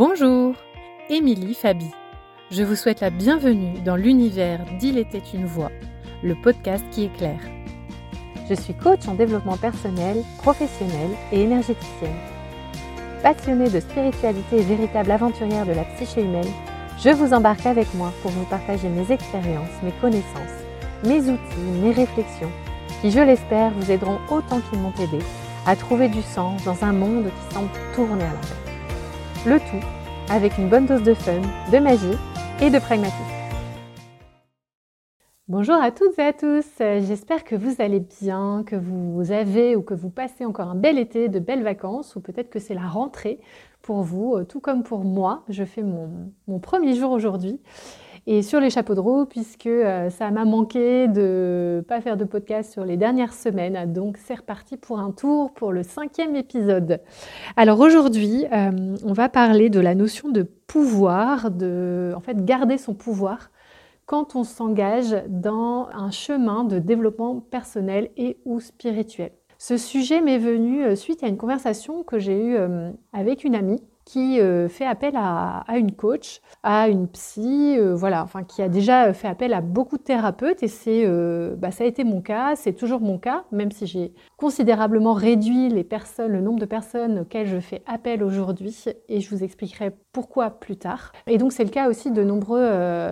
Bonjour, Émilie Fabi. Je vous souhaite la bienvenue dans l'univers d'Il était une voix, le podcast qui éclaire. Je suis coach en développement personnel, professionnel et énergéticienne. Passionnée de spiritualité et véritable aventurière de la psyché humaine, je vous embarque avec moi pour vous partager mes expériences, mes connaissances, mes outils, mes réflexions, qui, je l'espère, vous aideront autant qu'ils m'ont aidé à trouver du sens dans un monde qui semble tourner à l'envers. Le tout avec une bonne dose de fun, de magie et de pragmatisme. Bonjour à toutes et à tous, j'espère que vous allez bien, que vous avez ou que vous passez encore un bel été, de belles vacances, ou peut-être que c'est la rentrée pour vous, euh, tout comme pour moi. Je fais mon, mon premier jour aujourd'hui et sur les chapeaux de roue, puisque euh, ça m'a manqué de pas faire de podcast sur les dernières semaines. Donc c'est reparti pour un tour pour le cinquième épisode. Alors aujourd'hui, euh, on va parler de la notion de pouvoir, de en fait garder son pouvoir quand on s'engage dans un chemin de développement personnel et ou spirituel. Ce sujet m'est venu euh, suite à une conversation que j'ai eue avec une amie qui euh, fait appel à, une coach, à une psy, euh, voilà, enfin qui a déjà fait appel à beaucoup de thérapeutes et c'est, euh, bah, ça a été mon cas, c'est toujours mon cas, même si j'ai considérablement réduit les personnes, le nombre de personnes auxquelles je fais appel aujourd'hui et je vous expliquerai pourquoi plus tard. Et donc c'est le cas aussi de nombreux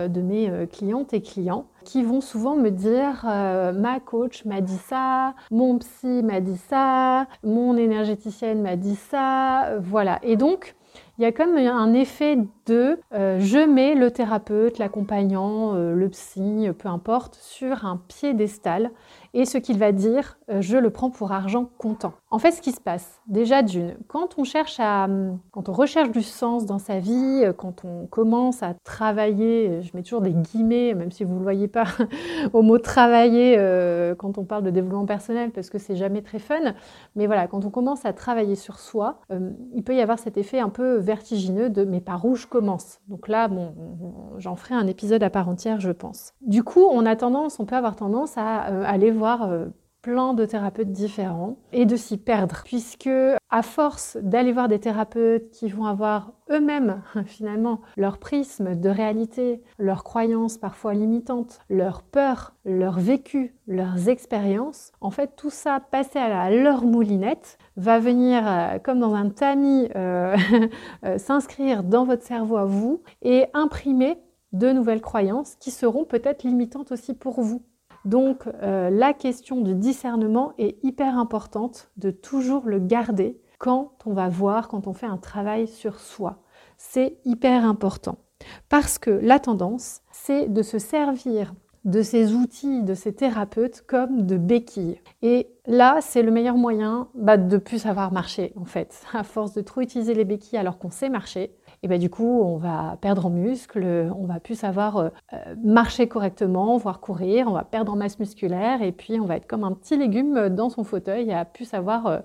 de mes clientes et clients qui vont souvent me dire ma coach m'a dit ça, mon psy m'a dit ça, mon énergéticienne m'a dit ça, voilà. Et donc il y a comme un effet euh, je mets le thérapeute, l'accompagnant, euh, le psy, peu importe, sur un piédestal et ce qu'il va dire, euh, je le prends pour argent comptant. En fait, ce qui se passe, déjà d'une, quand on cherche à, quand on recherche du sens dans sa vie, euh, quand on commence à travailler, je mets toujours des guillemets, même si vous ne le voyez pas, au mot travailler euh, quand on parle de développement personnel, parce que c'est jamais très fun, mais voilà, quand on commence à travailler sur soi, il peut y avoir cet effet un peu vertigineux de mais par où je commence. Donc là, bon, j'en ferai un épisode à part entière, je pense. Du coup, on a tendance, on peut avoir tendance à aller voir euh, plein de thérapeutes différents et de s'y perdre puisque à force d'aller voir des thérapeutes qui vont avoir eux-mêmes finalement leur prisme de réalité, leurs croyances parfois limitantes, leurs peurs, leur vécu, leurs expériences, en fait tout ça passé à leur moulinette va venir euh, comme dans un tamis euh, s'inscrire dans votre cerveau à vous et imprimer de nouvelles croyances qui seront peut-être limitantes aussi pour vous. Donc euh, la question du discernement est hyper importante de toujours le garder quand on va voir, quand on fait un travail sur soi. C'est hyper important parce que la tendance, c'est de se servir de ces outils, de ces thérapeutes comme de béquilles. Et là, c'est le meilleur moyen bah, de plus savoir marcher en fait. À force de trop utiliser les béquilles alors qu'on sait marcher, et ben du coup, on va perdre en muscle, on va plus savoir euh, marcher correctement, voire courir, on va perdre en masse musculaire, et puis on va être comme un petit légume dans son fauteuil à plus savoir euh,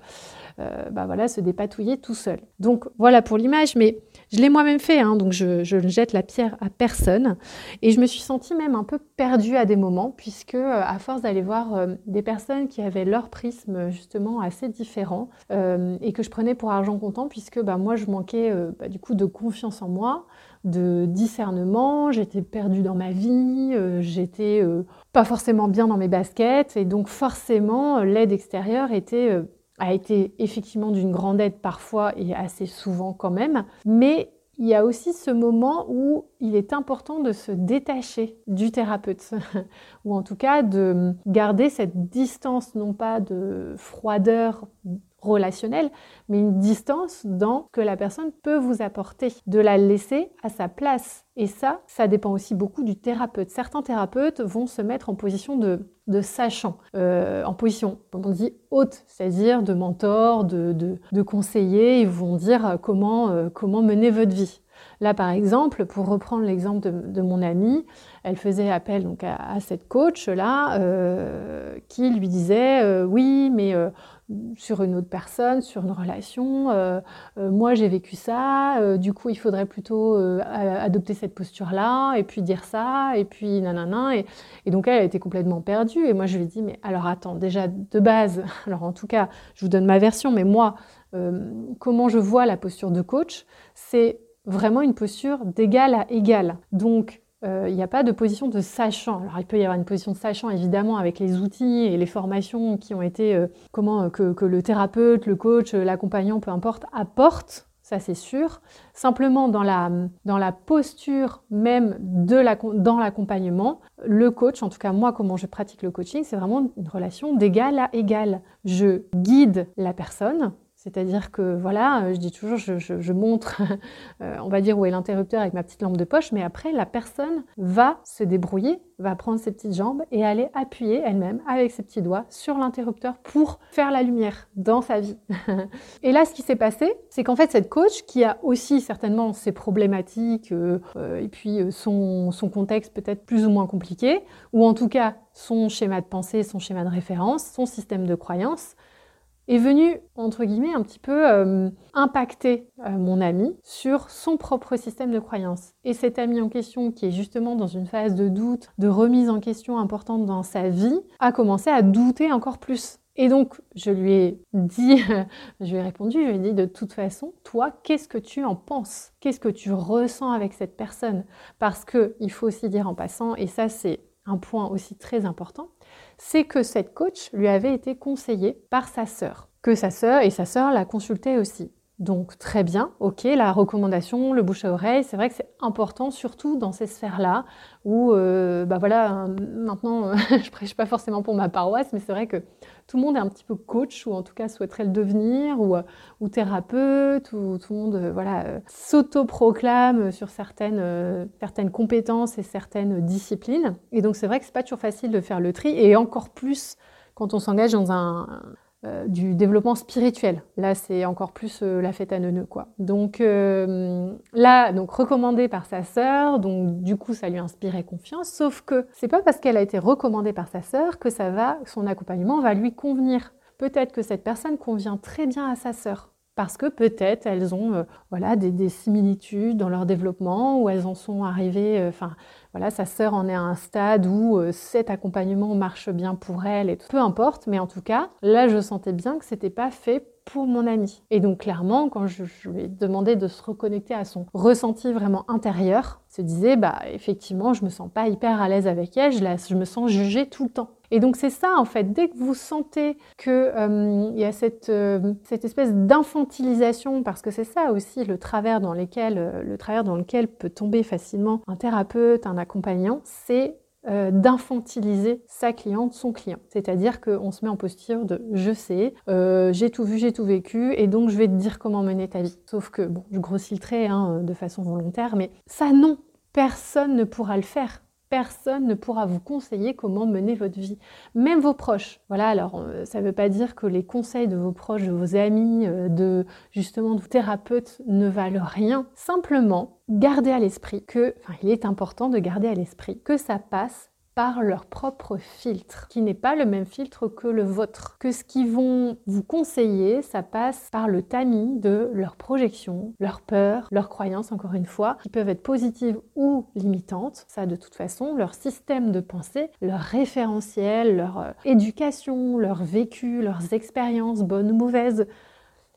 euh, bah voilà, se dépatouiller tout seul. Donc voilà pour l'image, mais je l'ai moi-même fait, hein, donc je, ne jette la pierre à personne. Et je me suis sentie même un peu perdue à des moments, puisque à force d'aller voir des personnes qui avaient leur prisme justement assez différent, et que je prenais pour argent comptant, puisque bah, moi je manquais bah, du coup de confiance en moi, de discernement, j'étais perdue dans ma vie, euh, j'étais euh, pas forcément bien dans mes baskets et donc forcément l'aide extérieure était, euh, a été effectivement d'une grande aide parfois et assez souvent quand même, mais il y a aussi ce moment où il est important de se détacher du thérapeute, ou en tout cas de garder cette distance, non pas de froideur relationnel, mais une distance dans que la personne peut vous apporter, de la laisser à sa place. Et ça, ça dépend aussi beaucoup du thérapeute. Certains thérapeutes vont se mettre en position de, de sachant, euh, en position, on dit haute, c'est-à-dire de mentor, de, de, conseiller, ils vont dire comment, euh, comment mener votre vie. Là, par exemple, pour reprendre l'exemple de, mon amie, elle faisait appel donc à, cette coach-là euh, qui lui disait Oui, mais sur une autre personne, sur une relation. Euh, euh, moi, j'ai vécu ça. Euh, du coup, il faudrait plutôt adopter cette posture-là, et puis dire ça, et puis nanana. Et, et donc, elle a été complètement perdue. Et moi, je lui ai dit, mais alors attends, déjà de base, alors en tout cas, je vous donne ma version, mais moi, comment je vois la posture de coach, c'est vraiment une posture d'égal à égal. Donc, euh, il n'y a pas de position de sachant. Alors, il peut y avoir une position de sachant, évidemment, avec les outils et les formations qui ont été, euh, comment, que, que, le thérapeute, le coach, l'accompagnant, peu importe, apporte ça c'est sûr. Simplement dans la, dans la posture même de la, dans l'accompagnement, le coach, en tout cas moi comment je pratique le coaching, c'est vraiment une relation d'égal à égal. Je guide la personne, c'est-à-dire que voilà, je dis toujours, je, montre, euh, on va dire où est l'interrupteur avec ma petite lampe de poche, mais après la personne va se débrouiller, va prendre ses petites jambes et aller appuyer elle-même avec ses petits doigts sur l'interrupteur pour faire la lumière dans sa vie. et là, ce qui s'est passé, c'est qu'en fait cette coach qui a aussi certainement ses problématiques euh, euh, et puis son, son contexte peut-être plus ou moins compliqué, ou en tout cas son schéma de pensée, son schéma de référence, son système de croyance, est venu, entre guillemets, un petit peu euh, impacter euh, mon ami sur son propre système de croyance. Et cet ami en question, qui est justement dans une phase de doute, de remise en question importante dans sa vie, a commencé à douter encore plus. Et donc, je lui ai dit, je lui ai répondu, je lui ai dit de toute façon, toi, qu'est-ce que tu en penses? Qu'est-ce que tu ressens avec cette personne? Parce que il faut aussi dire en passant, et ça c'est un point aussi très important, c'est que cette coach lui avait été conseillée par sa sœur, que sa sœur et sa sœur la consultaient aussi. Donc très bien, ok, la recommandation, le bouche à oreille, c'est vrai que c'est important, surtout dans ces sphères-là, où, euh, bah voilà, maintenant, je prêche pas forcément pour ma paroisse, mais c'est vrai que tout le monde est un petit peu coach, ou en tout cas souhaiterait le devenir, ou, ou thérapeute, ou tout le monde, euh, voilà, euh, s'auto-proclame sur certaines, certaines compétences et certaines disciplines. Et donc c'est vrai que c'est pas toujours facile de faire le tri, et encore plus quand on s'engage dans un, euh, du développement spirituel. Là, c'est encore plus euh, la fête à neuneux, quoi. Donc euh, là, donc recommandée par sa sœur, donc du coup, ça lui inspirait confiance. Sauf que c'est pas parce qu'elle a été recommandée par sa sœur que ça va, son accompagnement va lui convenir. Peut-être que cette personne convient très bien à sa sœur parce que peut-être elles ont euh, voilà, des, similitudes dans leur développement ou elles en sont arrivées, euh, enfin voilà, sa sœur en est à un stade où euh, cet accompagnement marche bien pour elle et peu importe, mais en tout cas, là je sentais bien que c'était pas fait pour mon ami. Et donc clairement, quand je, lui ai demandé de se reconnecter à son ressenti vraiment intérieur, se disait bah effectivement, je me sens pas hyper à l'aise avec elle, je me sens jugée tout le temps. Et donc c'est ça en fait, dès que vous sentez qu'il euh, y a cette, euh, cette espèce d'infantilisation, parce que c'est ça aussi le travers dans lequel, euh, le travers dans lequel peut tomber facilement un thérapeute, un accompagnant, c'est d'infantiliser sa cliente, son client. C'est-à-dire qu'on se met en posture de je sais, j'ai tout vu, j'ai tout vécu, et donc je vais te dire comment mener ta vie. Sauf que, bon, je grossis le trait hein, de façon volontaire, mais ça non, personne ne pourra le faire personne ne pourra vous conseiller comment mener votre vie, même vos proches. Voilà, alors euh, ça ne veut pas dire que les conseils de vos proches, de vos amis, de justement de thérapeutes ne valent rien. Simplement, gardez à l'esprit que, enfin, il est important de garder à l'esprit que ça passe par leur propre filtre, qui n'est pas le même filtre que le vôtre. Que ce qu'ils vont vous conseiller, ça passe par le tamis de leurs projections, leurs peurs, leurs croyances, encore une fois, qui peuvent être positives ou limitantes. Ça, de toute façon, leur système de pensée, leur référentiel, leur euh, éducation, leur vécu, leurs expériences, bonnes ou mauvaises,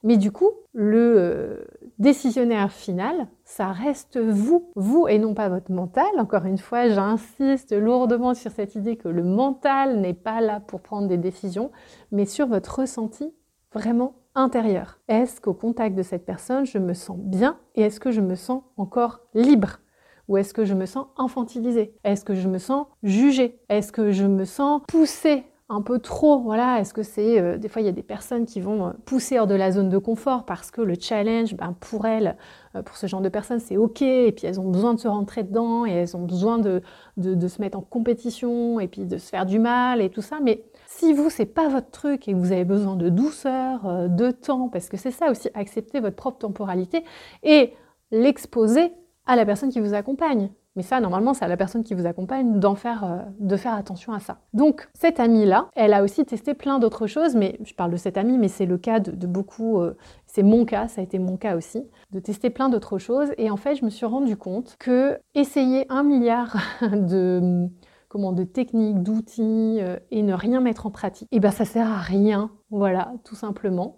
mais du coup, le euh, décisionnaire final, ça reste vous, vous et non pas votre mental. Encore une fois, j'insiste lourdement sur cette idée que le mental n'est pas là pour prendre des décisions, mais sur votre ressenti vraiment intérieur. Est-ce qu'au contact de cette personne, je me sens bien et est-ce que je me sens encore libre? Ou est-ce que je me sens infantilisée? Est-ce que je me sens jugée? Est-ce que je me sens poussée un peu trop. Voilà, est-ce que c'est euh, des fois il y a des personnes qui vont euh, pousser hors de la zone de confort parce que le challenge, ben, pour elles, euh, pour ce genre de personnes, c'est ok. Et puis elles ont besoin de se rentrer dedans et elles ont besoin de, de, se mettre en compétition et puis de se faire du mal et tout ça. Mais si vous c'est pas votre truc et que vous avez besoin de douceur, de temps, parce que c'est ça aussi, accepter votre propre temporalité et l'exposer à la personne qui vous accompagne. Mais ça, normalement, c'est à la personne qui vous accompagne euh, de faire attention à ça. Donc, cette amie-là, elle a aussi testé plein d'autres choses, mais je parle de cette amie, mais c'est le cas de, beaucoup, euh, c'est mon cas, ça a été mon cas aussi, de tester plein d'autres choses. Et en fait, je me suis rendu compte que essayer un milliard de comment de techniques, d'outils euh, et ne rien mettre en pratique, eh ben ça sert à rien, voilà, tout simplement.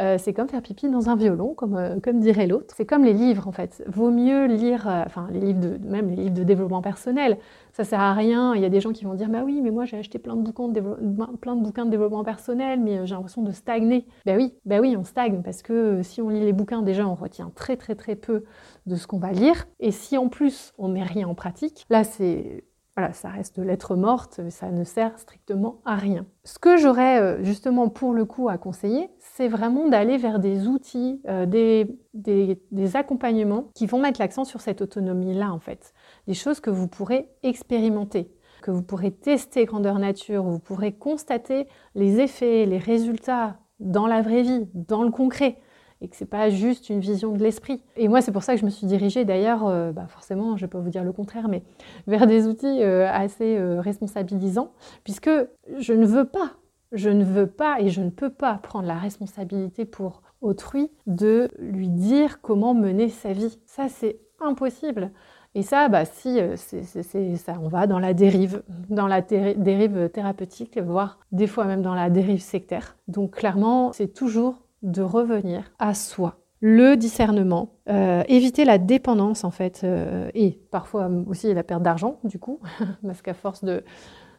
Euh, c'est comme faire pipi dans un violon, comme, euh, comme dirait l'autre. C'est comme les livres en fait. Vaut mieux lire, euh, enfin les livres de, même les livres de développement personnel. Ça sert à rien. Il y a des gens qui vont dire bah oui, mais moi j'ai acheté plein de bouquins de, développement personnel, mais j'ai l'impression de stagner. Ben oui, bah oui, on stagne parce que si on lit les bouquins, déjà on retient très très très peu de ce qu'on va lire. Et si en plus on met rien en pratique, là c'est voilà, ça reste de lettres morte, ça ne sert strictement à rien. Ce que j'aurais euh, justement pour le coup à conseiller, c'est vraiment d'aller vers des outils, euh, des, des, accompagnements qui vont mettre l'accent sur cette autonomie-là en fait. Des choses que vous pourrez expérimenter, que vous pourrez tester grandeur nature, vous pourrez constater les effets, les résultats dans la vraie vie, dans le concret et que c'est pas juste une vision de l'esprit. Et moi, c'est pour ça que je me suis dirigée d'ailleurs, euh, bah forcément, je pas vous dire le contraire, mais vers des outils euh, assez euh, responsabilisants, puisque je ne veux pas, je ne veux pas et je ne peux pas prendre la responsabilité pour autrui de lui dire comment mener sa vie. Ça, c'est impossible. Et ça, bah, si c'est ça, on va dans la dérive, dans la dérive thérapeutique, voire des fois même dans la dérive sectaire. Donc clairement, c'est toujours de revenir à soi. Le discernement, euh, éviter la dépendance en fait, euh, et parfois aussi la perte d'argent du coup, parce qu'à force de,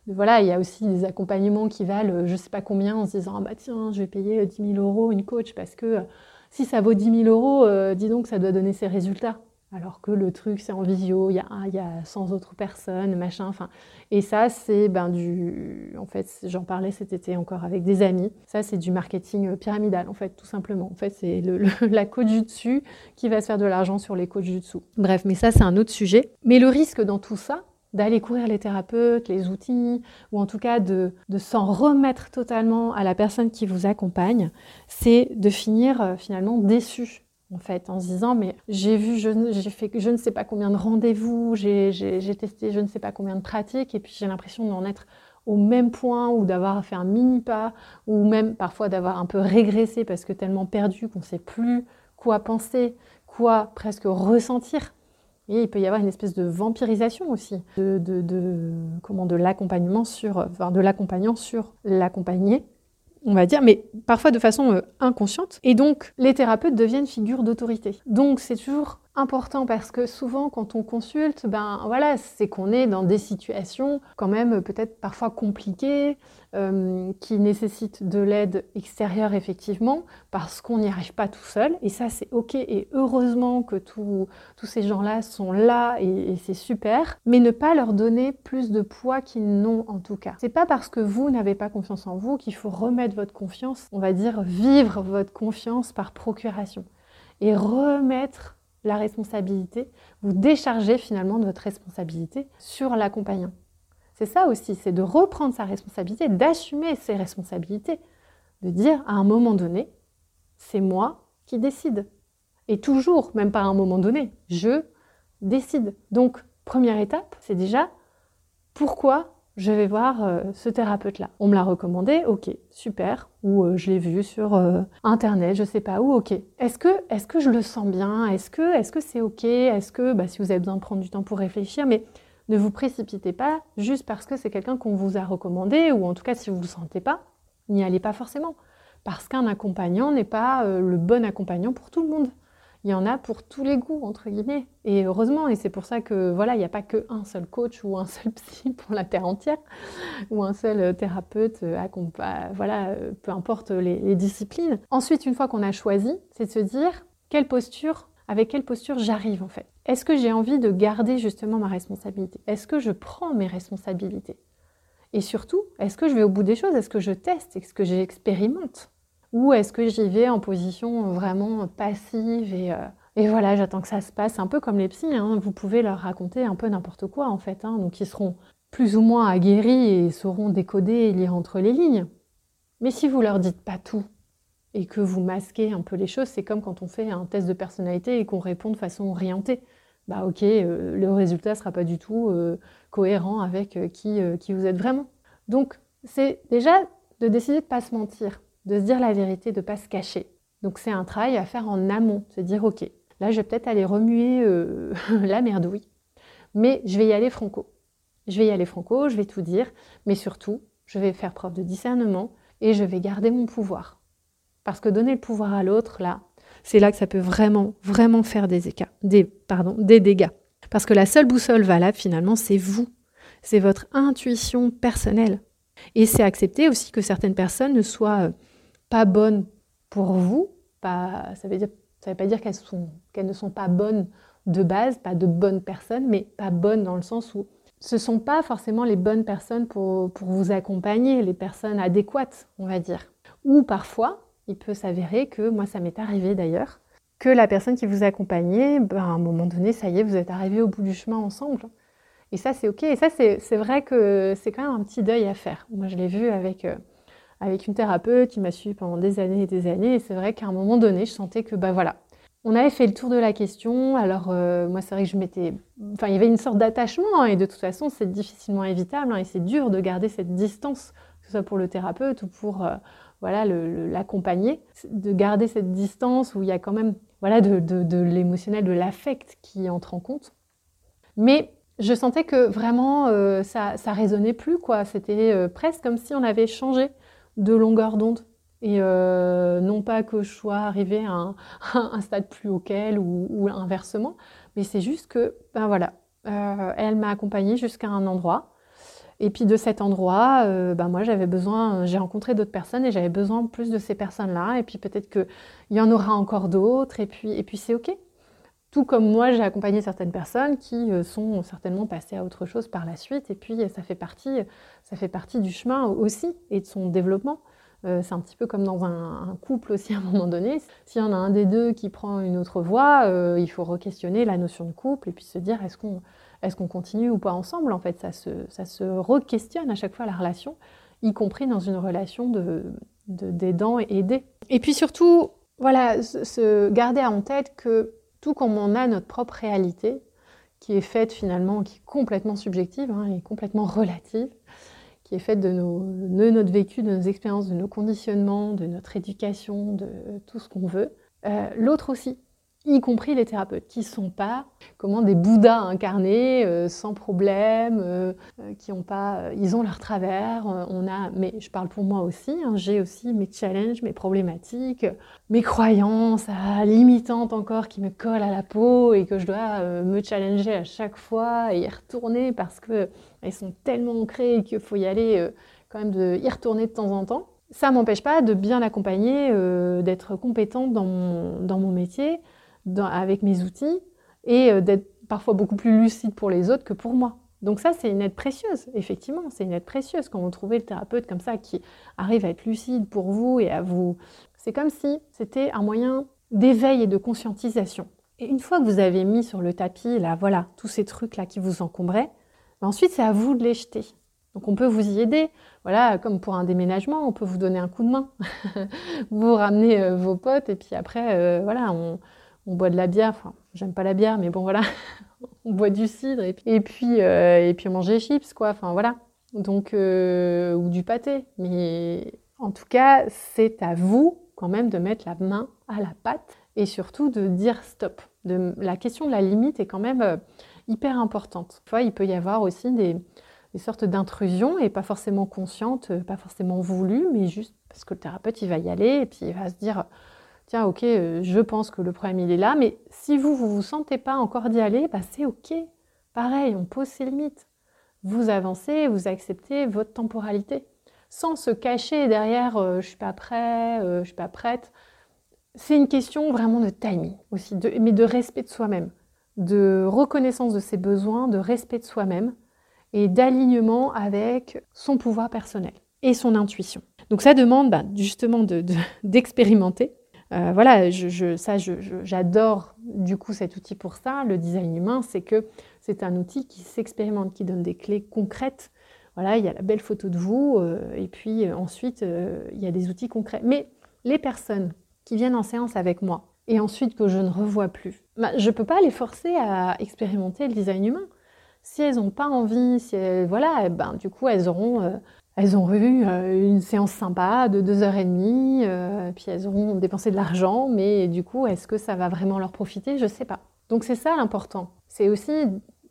voilà, il y a aussi des accompagnements qui valent je sais pas combien en se disant ah bah tiens je vais payer 10 000 euros une coach parce que si ça vaut 10 000 euros, euh, dis donc ça doit donner ses résultats alors que le truc c'est en visio, il y a, y a 100 autres personnes, machin, enfin. Et ça c'est ben du, en fait, j'en parlais cet été encore avec des amis. Ça c'est du marketing pyramidal en fait, tout simplement. En fait, c'est la coach du dessus qui va se faire de l'argent sur les coachs du dessous. Bref, mais ça c'est un autre sujet. Mais le risque dans tout ça, d'aller courir les thérapeutes, les outils, ou en tout cas de, de s'en remettre totalement à la personne qui vous accompagne, c'est de finir euh, finalement déçu en fait, en se disant, mais j'ai vu, j'ai fait je ne sais pas combien de rendez-vous, j'ai testé je ne sais pas combien de pratiques, et puis j'ai l'impression d'en être au même point ou d'avoir fait un mini pas, ou même parfois d'avoir un peu régressé parce que tellement perdu qu'on ne sait plus quoi penser, quoi presque ressentir. Et il peut y avoir une espèce de vampirisation aussi de, comment de l'accompagnement sur, enfin de l'accompagnant sur l'accompagné on va dire, mais parfois de façon euh, inconsciente. Et donc, les thérapeutes deviennent figures d'autorité. Donc, c'est toujours important parce que souvent quand on consulte, ben voilà, c'est qu'on est dans des situations quand même peut-être parfois compliquées, euh, qui nécessitent de l'aide extérieure effectivement, parce qu'on n'y arrive pas tout seul. Et ça c'est ok et heureusement que tous ces gens-là sont là et, et c'est super, mais ne pas leur donner plus de poids qu'ils n'ont en tout cas. C'est pas parce que vous n'avez pas confiance en vous qu'il faut remettre votre confiance, on va dire vivre votre confiance par procuration et remettre la responsabilité, vous déchargez finalement de votre responsabilité sur l'accompagnant. C'est ça aussi, c'est de reprendre sa responsabilité, d'assumer ses responsabilités, de dire à un moment donné, c'est moi qui décide. Et toujours, même pas à un moment donné, je décide. Donc, première étape, c'est déjà pourquoi je vais voir euh, ce thérapeute-là. On me l'a recommandé, ok, super. Ou euh, je l'ai vu sur euh, internet, je sais pas où, ok. Est-ce que, est que je le sens bien? Est-ce que, est-ce que c'est ok? Est-ce que, bah, si vous avez besoin de prendre du temps pour réfléchir, mais ne vous précipitez pas juste parce que c'est quelqu'un qu'on vous a recommandé, ou en tout cas si vous ne le sentez pas, n'y allez pas forcément. Parce qu'un accompagnant n'est pas le bon accompagnant pour tout le monde il y en a pour tous les goûts, entre guillemets. Et heureusement, et c'est pour ça que voilà, il n'y a pas qu'un seul coach ou un seul psy pour la terre entière, ou un seul euh, thérapeute, euh, voilà, euh, peu importe les, disciplines. Ensuite, une fois qu'on a choisi, c'est de se dire quelle posture, avec quelle posture j'arrive en fait? Est-ce que j'ai envie de garder justement ma responsabilité? Est-ce que je prends mes responsabilités? Et surtout, est-ce que je vais au bout des choses? Est-ce que je teste? Est-ce que j'expérimente? Ou est-ce que j'y vais en position vraiment passive et, euh, et voilà, j'attends que ça se passe, un peu comme les psys, hein. vous pouvez leur raconter un peu n'importe quoi en fait, hein. donc ils seront plus ou moins aguerris et sauront décoder et lire entre les lignes. Mais si vous leur dites pas tout et que vous masquez un peu les choses, c'est comme quand on fait un test de personnalité et qu'on répond de façon orientée. Bah ok, euh, le résultat sera pas du tout euh, cohérent avec qui, qui vous êtes vraiment. Donc c'est déjà de décider de pas se mentir de se dire la vérité, de ne pas se cacher. Donc c'est un travail à faire en amont, se dire ok, là je vais peut-être aller remuer euh, la merdouille, mais je vais y aller franco. Je vais y aller franco, je vais tout dire, mais surtout, je vais faire preuve de discernement et je vais garder mon pouvoir. Parce que donner le pouvoir à l'autre, là, c'est là que ça peut vraiment, vraiment faire des, des, pardon, des dégâts. Parce que la seule boussole valable, finalement, c'est vous. C'est votre intuition personnelle. Et c'est accepter aussi que certaines personnes ne soient euh, pas bonnes pour vous. Pas, ça ça veut pas dire qu'elles qu'elles ne sont pas bonnes de base, pas de bonnes personnes, mais pas bonnes dans le sens où ce ne sont pas forcément les bonnes personnes pour, pour vous accompagner, les personnes adéquates, on va dire. Ou parfois, il peut s'avérer que, moi ça m'est arrivé d'ailleurs, que la personne qui vous accompagnait, ben, à un moment donné, ça y est, vous êtes arrivés au bout du chemin ensemble. Et ça, c'est OK. Et ça, c'est vrai que c'est quand même un petit deuil à faire. Moi, je l'ai vu avec, euh, avec une thérapeute qui m'a suivi pendant des années et des années. Et c'est vrai qu'à un moment donné, je sentais que, bah voilà, on avait fait le tour de la question. Alors, euh, moi, c'est vrai que je m'étais. Enfin, il y avait une sorte d'attachement. Hein, et de toute façon, c'est difficilement évitable. Hein, et c'est dur de garder cette distance, que ce soit pour le thérapeute ou pour. Euh, voilà, l'accompagner, de garder cette distance où il y a quand même voilà, de, l'émotionnel, de l'affect qui entre en compte. Mais je sentais que vraiment euh, ça, ça résonnait plus, quoi. C'était presque comme si on avait changé de longueur d'onde. Et euh, non pas que je sois arrivée à un, stade plus auquel ou, ou inversement, mais c'est juste que, ben voilà, elle m'a accompagnée jusqu'à un endroit et puis de cet endroit, euh, bah, moi j'avais besoin, j'ai rencontré d'autres personnes et j'avais besoin plus de ces personnes-là. Et puis peut-être qu'il y en aura encore d'autres. Et puis, et puis c'est OK. Tout comme moi, j'ai accompagné certaines personnes qui euh, sont certainement passées à autre chose par la suite. Et puis ça fait partie, ça fait partie du chemin aussi et de son développement. Euh, c'est un petit peu comme dans un, couple aussi à un moment donné. S'il y en a un des deux qui prend une autre voie, il faut re-questionner la notion de couple et puis se dire est-ce qu'on est-ce qu'on continue ou pas ensemble? En fait, ça se, ça se re-questionne à chaque fois la relation, y compris dans une relation de, d'aidant et aidé. Et puis surtout, voilà, se garder en tête que tout comme on a notre propre réalité, qui est faite finalement, qui est complètement subjective hein, et complètement relative, qui est faite de, nos, de notre vécu, de nos expériences, de nos conditionnements, de notre éducation, de tout ce qu'on veut, euh, l'autre aussi y compris les thérapeutes, qui ne sont pas comment des bouddhas incarnés, euh, sans problème, euh, euh, qui ont pas, ils ont leur travers. on a, mais je parle pour moi aussi. Hein, j'ai aussi mes challenges, mes problématiques, mes croyances limitantes encore qui me collent à la peau et que je dois me challenger à chaque fois et y retourner parce que elles sont tellement ancrées qu'il faut y aller quand même de y retourner de temps en temps. Ça m'empêche pas de bien l'accompagner, d'être compétente dans mon, dans mon métier avec mes outils et euh, d'être parfois beaucoup plus lucide pour les autres que pour moi. Donc ça, c'est une aide précieuse, effectivement, c'est une aide précieuse quand vous trouvez le thérapeute comme ça qui arrive à être lucide pour vous et à vous... C'est comme si c'était un moyen d'éveil et de conscientisation. Et une fois que vous avez mis sur le tapis, là, voilà, tous ces trucs-là qui vous encombraient, ben ensuite, c'est à vous de les jeter. Donc on peut vous y aider. Voilà, comme pour un déménagement, on peut vous donner un coup de main. vous ramenez euh, vos potes et puis après, euh, voilà, on, on boit de la bière. Enfin, j'aime pas la bière, mais bon, voilà. on boit du cidre et, puis, euh, et puis on mange des chips, quoi. Enfin, voilà. Donc, euh, ou du pâté. Mais en tout cas, c'est à vous quand même de mettre la main à la pâte et surtout de dire stop. La question de la limite est quand même euh, hyper importante. Fois, il peut y avoir aussi des, des sortes d'intrusions et pas forcément conscientes, pas forcément voulues, mais juste parce que le thérapeute, il va y aller et puis il va se dire tiens, ok, euh, je pense que le problème, il est là, mais si vous, vous vous sentez pas encore d'y aller, bah, c'est ok. Pareil, on pose ses limites. Vous avancez, vous acceptez votre temporalité, sans se cacher derrière euh, je suis pas prêt, euh, je suis pas prête. C'est une question vraiment de timing aussi, mais de respect de soi-même, de reconnaissance de ses besoins, de respect de soi-même et d'alignement avec son pouvoir personnel et son intuition. Donc ça demande bah, justement d'expérimenter euh, voilà, je, ça, j'adore du coup cet outil pour ça. Le design humain, c'est que c'est un outil qui s'expérimente, qui donne des clés concrètes. Voilà, il y a la belle photo de vous, euh, et puis euh, ensuite, il y a des outils concrets. Mais les personnes qui viennent en séance avec moi, et ensuite que je ne revois plus, bah, je ne peux pas les forcer à expérimenter le design humain. Si elles n'ont pas envie, si voilà, ben, du coup, elles auront elles ont eu euh, une séance sympa de deux heures et demie, euh, puis elles auront dépensé de l'argent, mais du coup, est-ce que ça va vraiment leur profiter? Je ne sais pas. Donc c'est ça l'important. C'est aussi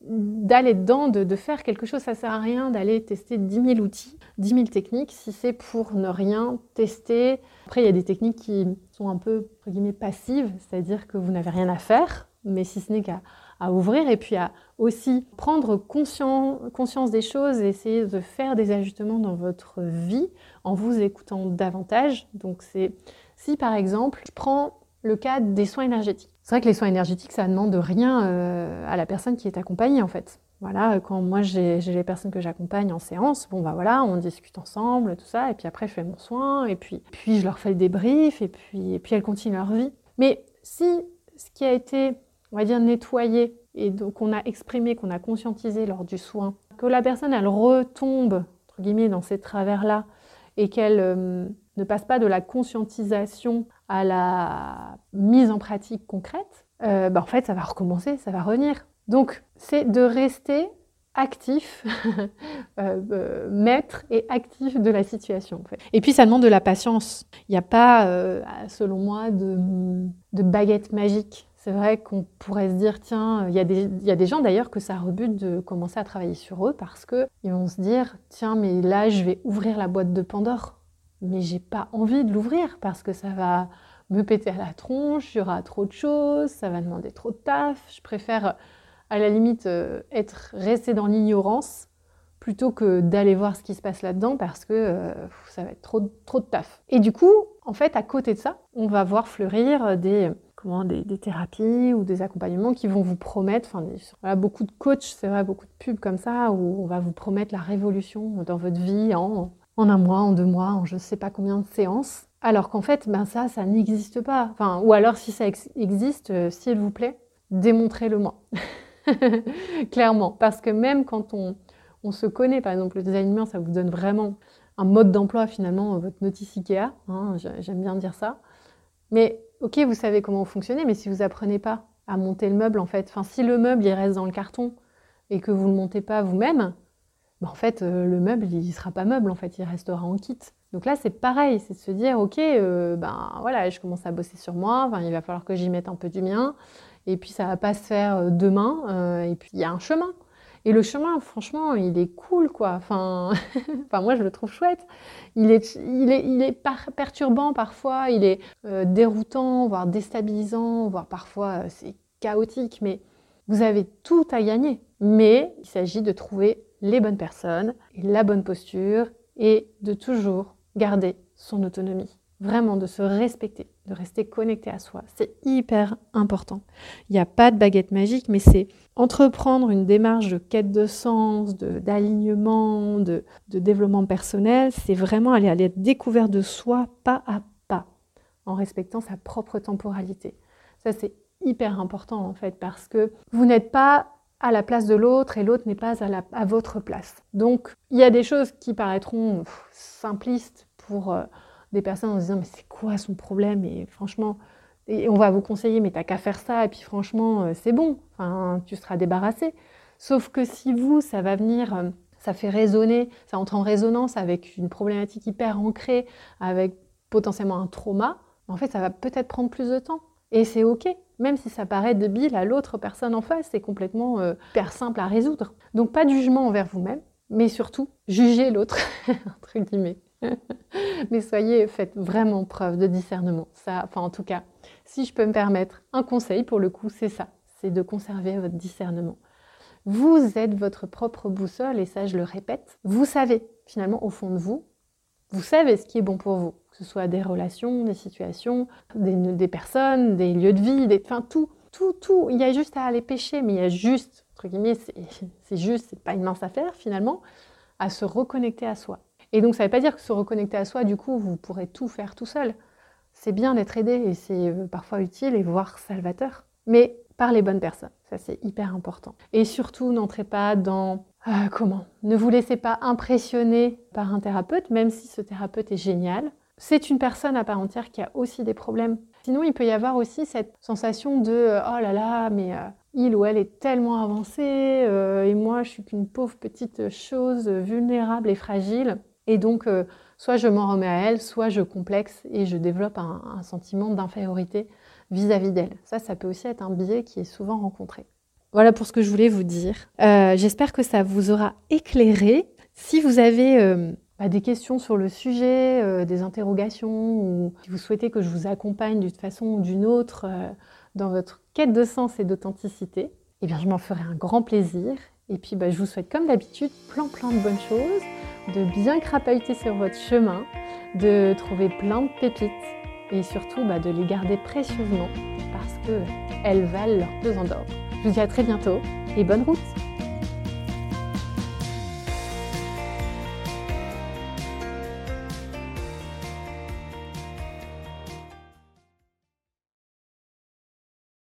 d'aller dedans, de, faire quelque chose. Ça sert à rien d'aller tester 10 000 outils, 10 000 techniques si c'est pour ne rien tester. Après, il y a des techniques qui sont un peu, entre guillemets, passives, c'est-à-dire que vous n'avez rien à faire, mais si ce n'est qu'à à ouvrir et puis à aussi prendre conscience des choses et essayer de faire des ajustements dans votre vie en vous écoutant davantage. Donc c'est si par exemple, je prends le cas des soins énergétiques. C'est vrai que les soins énergétiques, ça demande rien euh, à la personne qui est accompagnée en fait. Voilà, quand moi j'ai les personnes que j'accompagne en séance, bon bah voilà, on discute ensemble, tout ça, et puis après je fais mon soin, et puis, puis je leur fais le débrief, et puis, et puis elles continuent leur vie. Mais si ce qui a été on va dire, nettoyer et qu'on a exprimé, qu'on a conscientisé lors du soin, que la personne, elle retombe, entre guillemets, dans ces travers-là et qu'elle euh, ne passe pas de la conscientisation à la mise en pratique concrète, euh, bah, en fait, ça va recommencer, ça va revenir. Donc, c'est de rester actif, euh, maître et actif de la situation. Et puis ça demande de la patience. Il n'y a pas, selon moi, de baguette magique. C'est vrai qu'on pourrait se dire, tiens, il y, a des, gens d'ailleurs que ça rebute de commencer à travailler sur eux parce qu'ils vont se dire, tiens, mais là, je vais ouvrir la boîte de Pandore. Mais j'ai pas envie de l'ouvrir parce que ça va me péter à la tronche, il y aura trop de choses, ça va demander trop de taf. Je préfère, à la limite, euh, être resté dans l'ignorance plutôt que d'aller voir ce qui se passe là-dedans parce que euh, ça va être trop de taf. Et du coup, en fait, à côté de ça, on va voir fleurir des des, thérapies ou des accompagnements qui vont vous promettre, enfin, voilà, beaucoup de coachs, c'est vrai, beaucoup de pubs comme ça, où on va vous promettre la révolution dans votre vie en, en un mois, en deux mois, en je ne sais pas combien de séances. Alors qu'en fait, ben ça, ça n'existe pas. Enfin, ou alors, si ça existe, euh, s'il vous plaît, démontrez-le-moi. Clairement. Parce que même quand on, on, se connaît, par exemple, le design humain, ça vous donne vraiment un mode d'emploi, finalement, votre notice IKEA. Hein, j'aime bien dire ça. Mais ok, vous savez comment fonctionner, mais si vous apprenez pas à monter le meuble, en fait, enfin, si le meuble il reste dans le carton et que vous ne le montez pas vous-même, ben, en fait, euh, le meuble il sera pas meuble, en fait, il restera en kit. Donc là, c'est pareil, c'est de se dire, ok, euh, ben voilà, je commence à bosser sur moi, il va falloir que j'y mette un peu du mien, et puis ça va pas se faire euh, demain, et puis il y a un chemin. Et le chemin, franchement, il est cool, quoi. Enfin, moi, je le trouve chouette. Il est, il est, il est perturbant parfois, il est euh, déroutant, voire déstabilisant, voire parfois euh, c'est chaotique, mais vous avez tout à gagner. Mais il s'agit de trouver les bonnes personnes, la bonne posture, et de toujours garder son autonomie vraiment de se respecter, de rester connecté à soi. C'est hyper important. Il n'y a pas de baguette magique, mais c'est entreprendre une démarche de quête de sens, d'alignement, de, de, développement personnel. C'est vraiment aller à la découverte de soi pas à pas, en respectant sa propre temporalité. Ça, c'est hyper important en fait, parce que vous n'êtes pas à la place de l'autre et l'autre n'est pas à, à, votre place. Donc, il y a des choses qui paraîtront simplistes pour... Euh, des personnes en se disant mais c'est quoi son problème? Et franchement et on va vous conseiller mais t'as qu'à faire ça et puis franchement euh, c'est bon. Enfin tu seras débarrassé. Sauf que si vous ça va venir euh, ça fait résonner ça entre en résonance avec une problématique hyper ancrée avec potentiellement un trauma en fait ça va peut-être prendre plus de temps. Et c'est ok. Même si ça paraît débile à l'autre personne en face c'est complètement euh, hyper simple à résoudre. Donc pas de jugement envers vous-même mais surtout jugez l'autre entre guillemets Mais soyez, faites vraiment preuve de discernement. Ça, enfin, en tout cas, si je peux me permettre un conseil, pour le coup, c'est ça c'est de conserver votre discernement. Vous êtes votre propre boussole, et ça, je le répète. Vous savez, finalement, au fond de vous, vous savez ce qui est bon pour vous, que ce soit des relations, des situations, des, personnes, des lieux de vie, enfin, tout, tout, tout. Il y a juste à aller pêcher, mais il y a juste, entre guillemets, c'est juste, c'est pas une mince affaire, finalement, à se reconnecter à soi. Et donc, ça ne veut pas dire que se reconnecter à soi, du coup, vous pourrez tout faire tout seul. C'est bien d'être aidé et c'est euh, parfois utile et voire salvateur. Mais par les bonnes personnes, ça c'est hyper important. Et surtout, n'entrez pas dans euh, comment Ne vous laissez pas impressionner par un thérapeute, même si ce thérapeute est génial. C'est une personne à part entière qui a aussi des problèmes. Sinon, il peut y avoir aussi cette sensation de euh, oh là là, mais il ou elle est tellement avancé et moi je suis qu'une pauvre petite chose vulnérable et fragile. Et donc, euh, soit je m'en remets à elle, soit je complexe et je développe un, sentiment d'infériorité vis-à-vis d'elle. Ça, ça peut aussi être un biais qui est souvent rencontré. Voilà pour ce que je voulais vous dire. Euh, j'espère que ça vous aura éclairé. Si vous avez euh, bah, des questions sur le sujet, des interrogations, ou si vous souhaitez que je vous accompagne d'une façon ou d'une autre dans votre quête de sens et d'authenticité, eh bien je m'en ferai un grand plaisir. Et puis bah, je vous souhaite comme d'habitude plein plein de bonnes choses, de bien crapahuter sur votre chemin, de trouver plein de pépites et surtout bah, de les garder précieusement parce qu'elles valent leur pesant d'or. Je vous dis à très bientôt et bonne route